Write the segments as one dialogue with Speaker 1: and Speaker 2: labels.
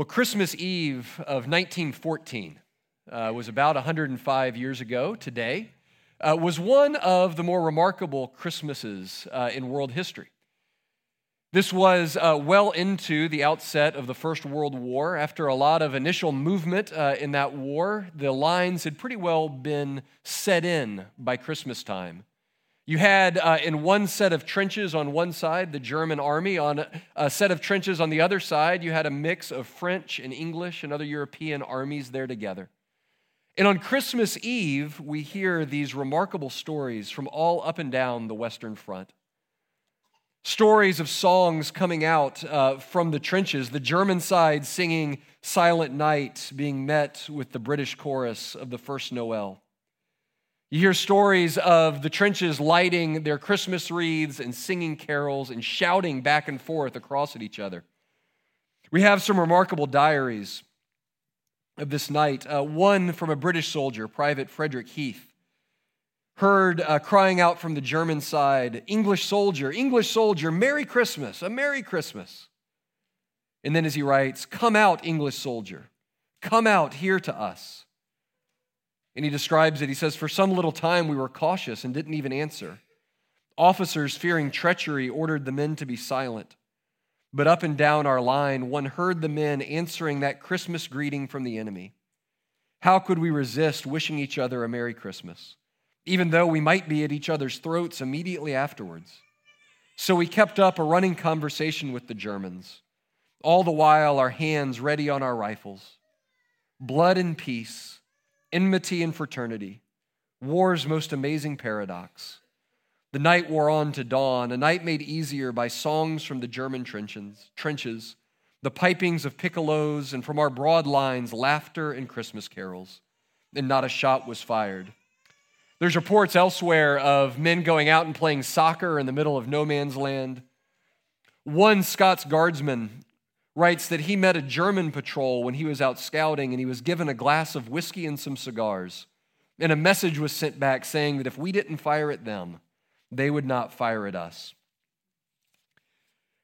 Speaker 1: Well, Christmas Eve of 1914 uh, was about 105 years ago today, uh, was one of the more remarkable Christmases uh, in world history. This was uh, well into the outset of the First World War. After a lot of initial movement uh, in that war, the lines had pretty well been set in by Christmas time. You had uh, in one set of trenches on one side the German army, on a set of trenches on the other side, you had a mix of French and English and other European armies there together. And on Christmas Eve, we hear these remarkable stories from all up and down the Western Front. Stories of songs coming out uh, from the trenches, the German side singing Silent Night, being met with the British chorus of the first Noel. You hear stories of the trenches lighting their Christmas wreaths and singing carols and shouting back and forth across at each other. We have some remarkable diaries of this night. Uh, one from a British soldier, Private Frederick Heath, heard uh, crying out from the German side, English soldier, English soldier, Merry Christmas, a Merry Christmas. And then as he writes, Come out, English soldier, come out here to us. And he describes it. He says, For some little time we were cautious and didn't even answer. Officers, fearing treachery, ordered the men to be silent. But up and down our line, one heard the men answering that Christmas greeting from the enemy. How could we resist wishing each other a Merry Christmas, even though we might be at each other's throats immediately afterwards? So we kept up a running conversation with the Germans, all the while our hands ready on our rifles. Blood and peace enmity and fraternity, war's most amazing paradox. The night wore on to dawn, a night made easier by songs from the German trenches, trenches, the pipings of piccolos, and from our broad lines, laughter and Christmas carols. And not a shot was fired. There's reports elsewhere of men going out and playing soccer in the middle of no man's land. One Scots guardsman writes that he met a German patrol when he was out scouting and he was given a glass of whiskey and some cigars. And a message was sent back saying that if we didn't fire at them, they would not fire at us.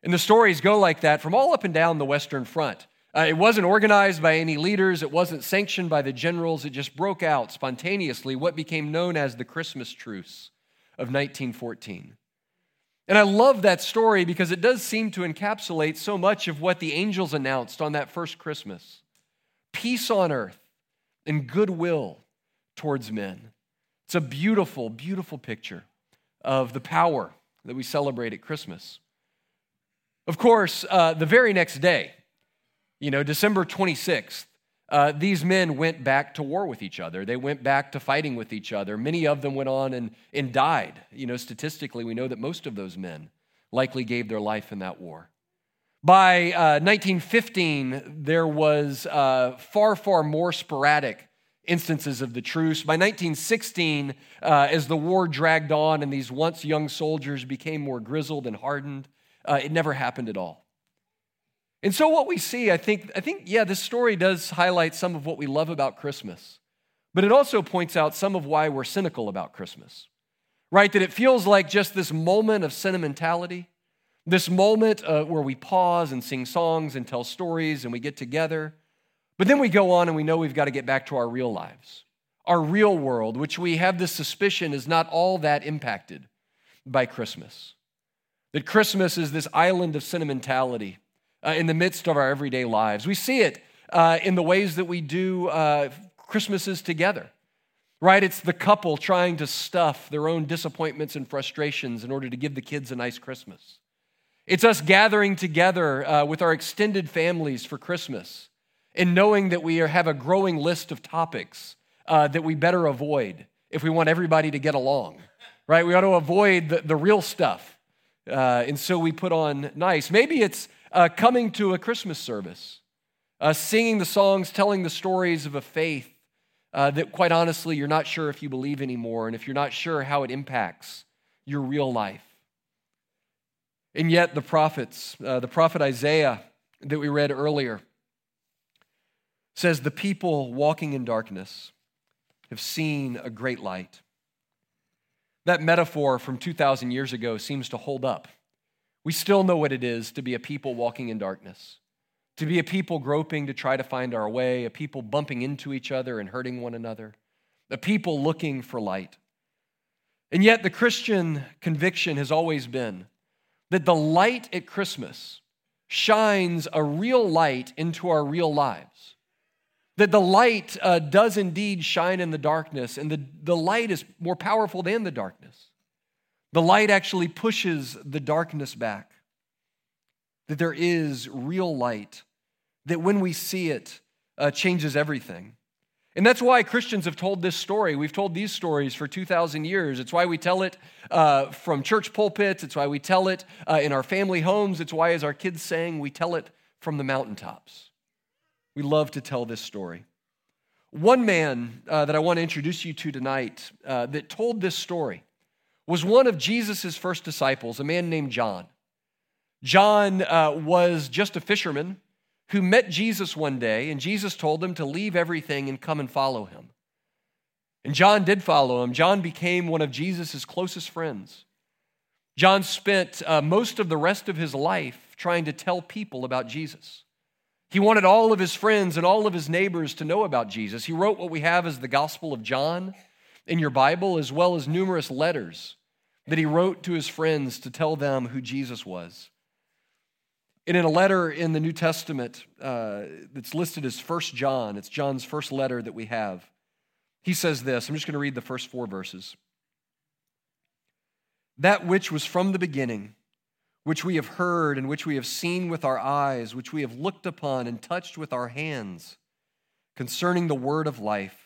Speaker 1: And the stories go like that from all up and down the Western Front. Uh, it wasn't organized by any leaders, it wasn't sanctioned by the generals, it just broke out spontaneously, what became known as the Christmas Truce of 1914. And I love that story because it does seem to encapsulate so much of what the angels announced on that first Christmas peace on earth and goodwill towards men. It's a beautiful, beautiful picture of the power that we celebrate at Christmas. Of course, uh, the very next day, you know, December 26th, uh, these men went back to war with each other. They went back to fighting with each other. Many of them went on and, and died. You know, statistically, we know that most of those men likely gave their life in that war. By uh, 1915, there was uh, far, far more sporadic instances of the truce. By 1916, uh, as the war dragged on and these once young soldiers became more grizzled and hardened, uh, it never happened at all. And so what we see, I think, I think, yeah, this story does highlight some of what we love about Christmas, but it also points out some of why we're cynical about Christmas. Right? That it feels like just this moment of sentimentality, this moment uh, where we pause and sing songs and tell stories and we get together. But then we go on and we know we've got to get back to our real lives, our real world, which we have this suspicion is not all that impacted by Christmas. That Christmas is this island of sentimentality uh, in the midst of our everyday lives. We see it uh, in the ways that we do uh, Christmases together, right? It's the couple trying to stuff their own disappointments and frustrations in order to give the kids a nice Christmas. It's us gathering together uh, with our extended families for Christmas and knowing that we are, have a growing list of topics uh, that we better avoid if we want everybody to get along, right? We ought to avoid the, the real stuff Uh, and so we put on nice. Maybe it's uh, coming to a Christmas service, uh, singing the songs, telling the stories of a faith uh, that, quite honestly, you're not sure if you believe anymore and if you're not sure how it impacts your real life. And yet, the prophets, uh, the prophet Isaiah that we read earlier, says, The people walking in darkness have seen a great light. That metaphor from 2,000 years ago seems to hold up. We still know what it is to be a people walking in darkness, to be a people groping to try to find our way, a people bumping into each other and hurting one another, a people looking for light. And yet, the Christian conviction has always been that the light at Christmas shines a real light into our real lives. That the light uh, does indeed shine in the darkness, and the, the light is more powerful than the darkness. The light actually pushes the darkness back. That there is real light, that when we see it, uh, changes everything. And that's why Christians have told this story. We've told these stories for 2,000 years. It's why we tell it uh, from church pulpits. It's why we tell it uh, in our family homes. It's why, as our kids sang, we tell it from the mountaintops. We love to tell this story. One man uh, that I want to introduce you to tonight uh, that told this story was one of Jesus' first disciples, a man named John. John uh, was just a fisherman who met Jesus one day, and Jesus told him to leave everything and come and follow him. And John did follow him. John became one of Jesus' closest friends. John spent uh, most of the rest of his life trying to tell people about Jesus. He wanted all of his friends and all of his neighbors to know about Jesus. He wrote what we have as the Gospel of John in your Bible, as well as numerous letters that he wrote to his friends to tell them who Jesus was. And in a letter in the New Testament uh, that's listed as First John, it's John's first letter that we have, he says this. I'm just going to read the first four verses. That which was from the beginning which we have heard and which we have seen with our eyes, which we have looked upon and touched with our hands, concerning the word of life.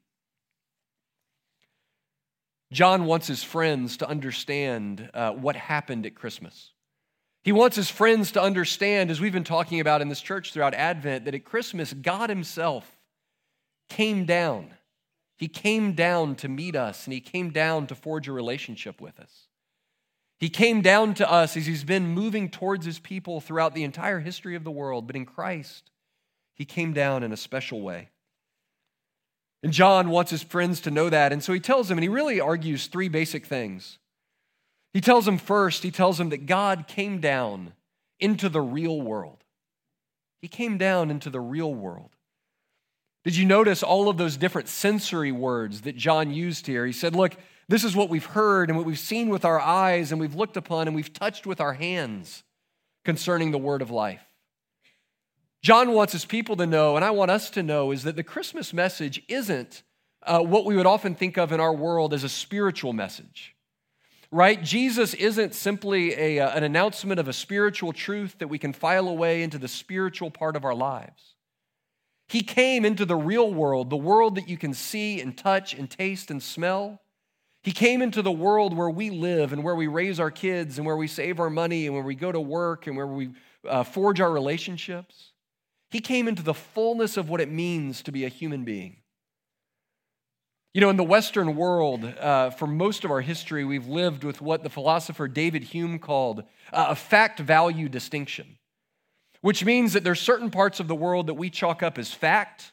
Speaker 1: John wants his friends to understand uh, what happened at Christmas. He wants his friends to understand, as we've been talking about in this church throughout Advent, that at Christmas, God Himself came down. He came down to meet us, and He came down to forge a relationship with us. He came down to us as he's been moving towards his people throughout the entire history of the world, but in Christ, he came down in a special way. And John wants his friends to know that, and so he tells them, and he really argues three basic things. He tells them first, he tells them that God came down into the real world. He came down into the real world. Did you notice all of those different sensory words that John used here? He said, Look, this is what we've heard and what we've seen with our eyes and we've looked upon and we've touched with our hands concerning the word of life. John wants his people to know, and I want us to know, is that the Christmas message isn't uh, what we would often think of in our world as a spiritual message, right? Jesus isn't simply a, uh, an announcement of a spiritual truth that we can file away into the spiritual part of our lives. He came into the real world, the world that you can see and touch and taste and smell. He came into the world where we live and where we raise our kids and where we save our money and where we go to work and where we uh, forge our relationships. He came into the fullness of what it means to be a human being. You know, in the Western world, uh, for most of our history, we've lived with what the philosopher David Hume called uh, a fact value distinction, which means that there's certain parts of the world that we chalk up as fact,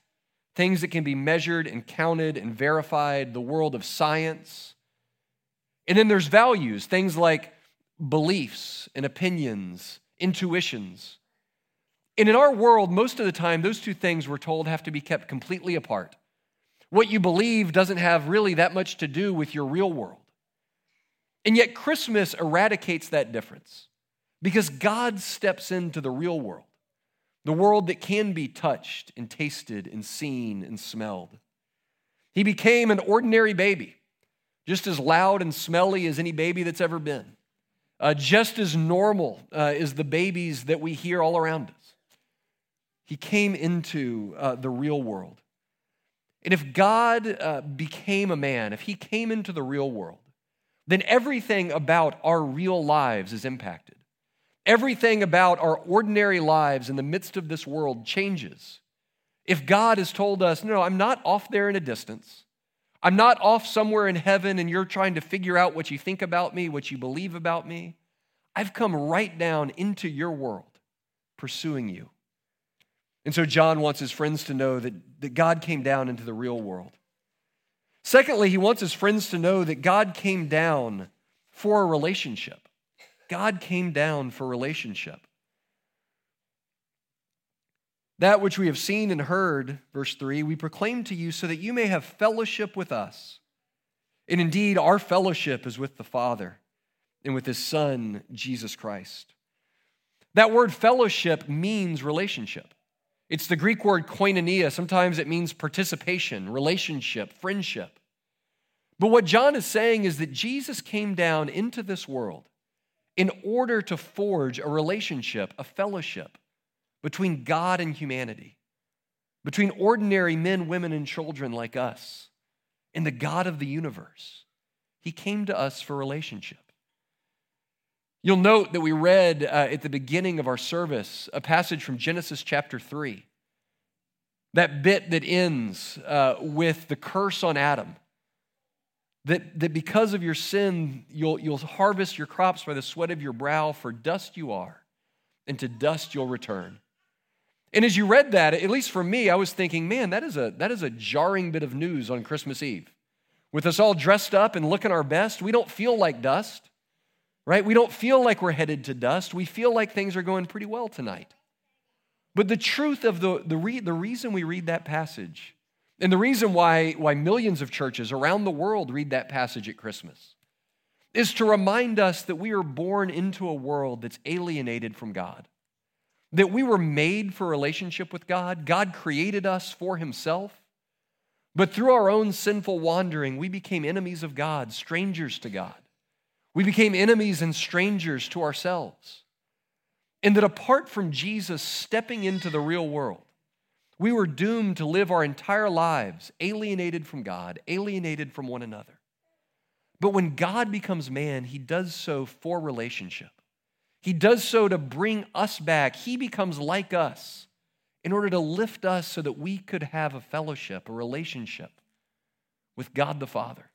Speaker 1: things that can be measured and counted and verified, the world of science, and then there's values, things like beliefs and opinions, intuitions. And in our world, most of the time, those two things we're told have to be kept completely apart. What you believe doesn't have really that much to do with your real world. And yet, Christmas eradicates that difference. Because God steps into the real world, the world that can be touched and tasted and seen and smelled. He became an ordinary baby, just as loud and smelly as any baby that's ever been, uh, just as normal uh, as the babies that we hear all around us. He came into uh, the real world. And if God uh, became a man, if he came into the real world, then everything about our real lives is impacted. Everything about our ordinary lives in the midst of this world changes. If God has told us, no, I'm not off there in a distance, I'm not off somewhere in heaven and you're trying to figure out what you think about me, what you believe about me, I've come right down into your world pursuing you. And so John wants his friends to know that, that God came down into the real world. Secondly, he wants his friends to know that God came down for a relationship. God came down for relationship. That which we have seen and heard, verse 3, we proclaim to you so that you may have fellowship with us. And indeed, our fellowship is with the Father and with his Son, Jesus Christ. That word fellowship means relationship. It's the Greek word koinonia. Sometimes it means participation, relationship, friendship. But what John is saying is that Jesus came down into this world in order to forge a relationship, a fellowship between God and humanity, between ordinary men, women, and children like us, and the God of the universe. He came to us for relationship. You'll note that we read uh, at the beginning of our service a passage from Genesis chapter 3. That bit that ends uh, with the curse on Adam that, that because of your sin, you'll, you'll harvest your crops by the sweat of your brow, for dust you are, and to dust you'll return. And as you read that, at least for me, I was thinking, man, that is a, that is a jarring bit of news on Christmas Eve. With us all dressed up and looking our best, we don't feel like dust, right? We don't feel like we're headed to dust. We feel like things are going pretty well tonight. But the truth of the, the, re, the reason we read that passage and the reason why, why millions of churches around the world read that passage at Christmas is to remind us that we are born into a world that's alienated from God, that we were made for relationship with God. God created us for Himself. But through our own sinful wandering, we became enemies of God, strangers to God. We became enemies and strangers to ourselves. And that apart from Jesus stepping into the real world, we were doomed to live our entire lives alienated from God, alienated from one another. But when God becomes man, he does so for relationship. He does so to bring us back. He becomes like us in order to lift us so that we could have a fellowship, a relationship with God the Father.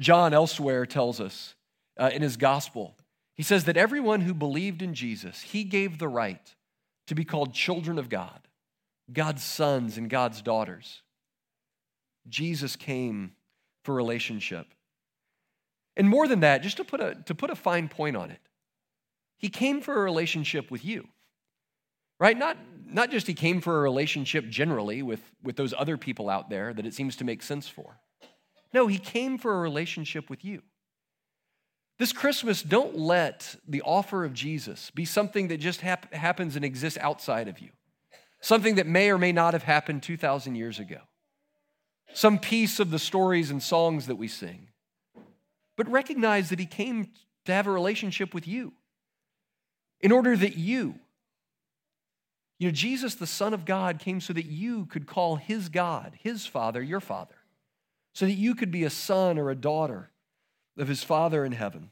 Speaker 1: John elsewhere tells us uh, in his gospel, he says that everyone who believed in Jesus, he gave the right to be called children of God, God's sons and God's daughters. Jesus came for relationship. And more than that, just to put a, to put a fine point on it, he came for a relationship with you. Right? Not, not just he came for a relationship generally with, with those other people out there that it seems to make sense for. No, he came for a relationship with you. This Christmas, don't let the offer of Jesus be something that just hap- happens and exists outside of you, something that may or may not have happened 2,000 years ago, some piece of the stories and songs that we sing. But recognize that He came to have a relationship with you in order that you, you know, Jesus, the Son of God, came so that you could call His God, His Father, your Father, so that you could be a son or a daughter of his Father in heaven.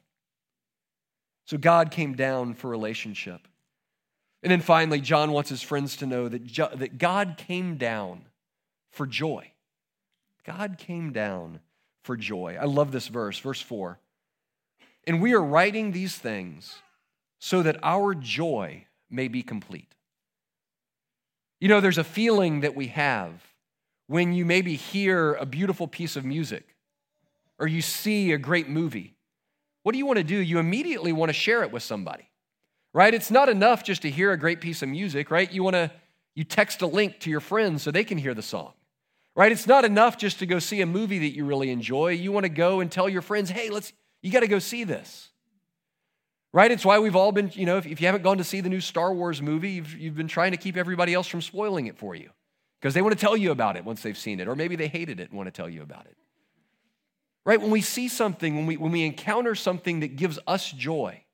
Speaker 1: So God came down for relationship. And then finally, John wants his friends to know that, that God came down for joy. God came down for joy. I love this verse, verse 4. And we are writing these things so that our joy may be complete. You know, there's a feeling that we have when you maybe hear a beautiful piece of music or you see a great movie, what do you want to do? You immediately want to share it with somebody, right? It's not enough just to hear a great piece of music, right? You want to, you text a link to your friends so they can hear the song, right? It's not enough just to go see a movie that you really enjoy. You want to go and tell your friends, hey, let's, you got to go see this. Right? It's why we've all been, you know, if, if you haven't gone to see the new Star Wars movie, you've, you've been trying to keep everybody else from spoiling it for you because they want to tell you about it once they've seen it, or maybe they hated it and want to tell you about it. Right? When we see something, when we, when we encounter something that gives us joy,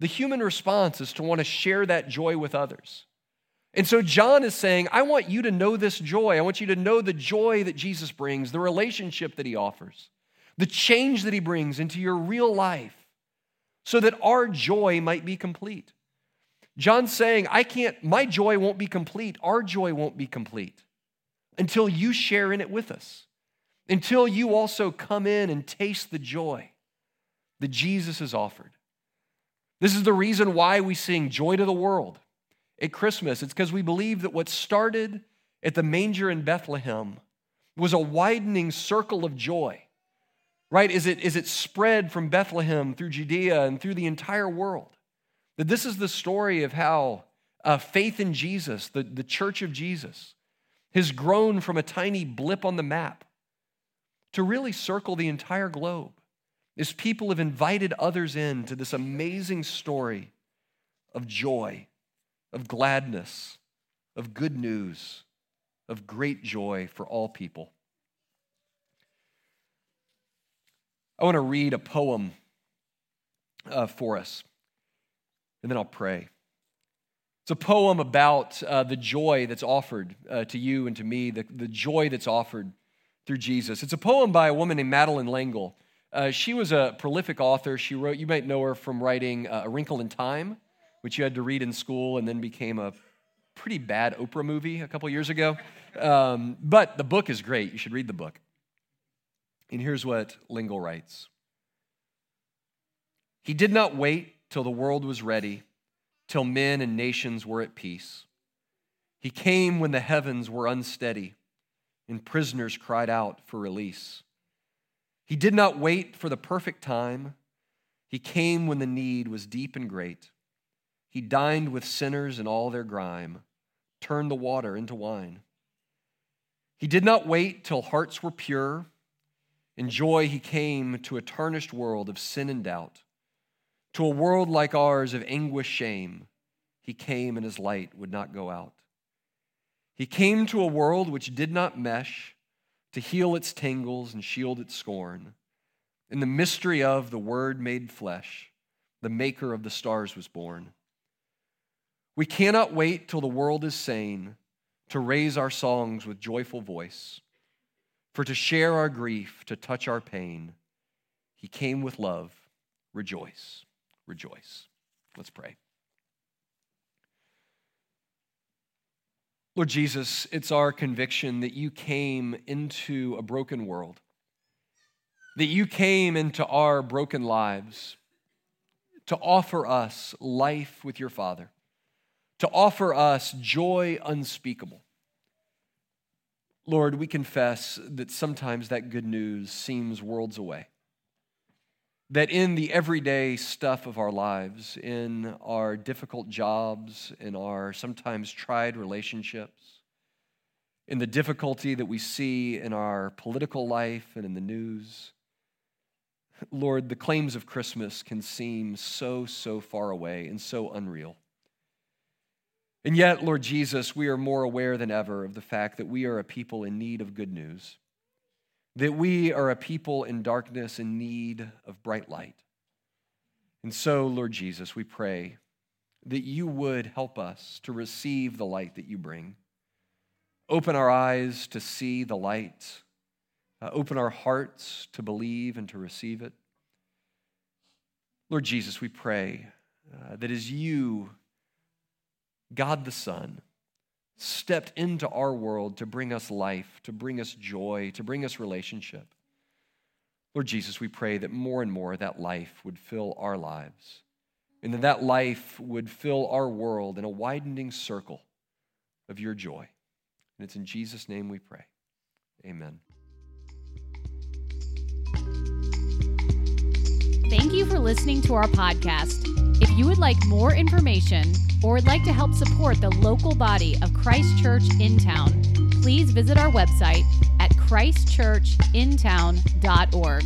Speaker 1: the human response is to want to share that joy with others. And so John is saying, I want you to know this joy. I want you to know the joy that Jesus brings, the relationship that he offers, the change that he brings into your real life so that our joy might be complete. John's saying, I can't, my joy won't be complete, our joy won't be complete until you share in it with us, until you also come in and taste the joy that Jesus has offered. This is the reason why we sing Joy to the World at Christmas. It's because we believe that what started at the manger in Bethlehem was a widening circle of joy right? Is it, is it spread from Bethlehem through Judea and through the entire world? That this is the story of how uh, faith in Jesus, the, the church of Jesus, has grown from a tiny blip on the map to really circle the entire globe as people have invited others in to this amazing story of joy, of gladness, of good news, of great joy for all people. I want to read a poem uh, for us, and then I'll pray. It's a poem about uh, the joy that's offered uh, to you and to me, the, the joy that's offered through Jesus. It's a poem by a woman named Madeleine L'Engle. Uh, she was a prolific author. She wrote, you might know her from writing uh, A Wrinkle in Time, which you had to read in school and then became a pretty bad Oprah movie a couple years ago. Um, but the book is great. You should read the book. And here's what L'Engle writes He did not wait till the world was ready, till men and nations were at peace. He came when the heavens were unsteady and prisoners cried out for release. He did not wait for the perfect time. He came when the need was deep and great. He dined with sinners in all their grime, turned the water into wine. He did not wait till hearts were pure in joy, he came to a tarnished world of sin and doubt. To a world like ours of anguish, shame, he came and his light would not go out. He came to a world which did not mesh to heal its tangles and shield its scorn. In the mystery of the Word made flesh, the Maker of the stars was born. We cannot wait till the world is sane to raise our songs with joyful voice. For to share our grief, to touch our pain, he came with love. Rejoice, rejoice. Let's pray. Lord Jesus, it's our conviction that you came into a broken world, that you came into our broken lives to offer us life with your Father, to offer us joy unspeakable. Lord, we confess that sometimes that good news seems worlds away. That in the everyday stuff of our lives, in our difficult jobs, in our sometimes tried relationships, in the difficulty that we see in our political life and in the news, Lord, the claims of Christmas can seem so, so far away and so unreal. And yet, Lord Jesus, we are more aware than ever of the fact that we are a people in need of good news, that we are a people in darkness in need of bright light. And so, Lord Jesus, we pray that you would help us to receive the light that you bring. Open our eyes to see the light, uh, open our hearts to believe and to receive it. Lord Jesus, we pray uh, that as you God the Son stepped into our world to bring us life, to bring us joy, to bring us relationship. Lord Jesus, we pray that more and more that life would fill our lives, and that that life would fill our world in a widening circle of your joy. And it's in Jesus' name we pray. Amen.
Speaker 2: Thank you for listening to our podcast. You would like more information or would like to help support the local body of Christ Church in town, please visit our website at christchurchintown.org.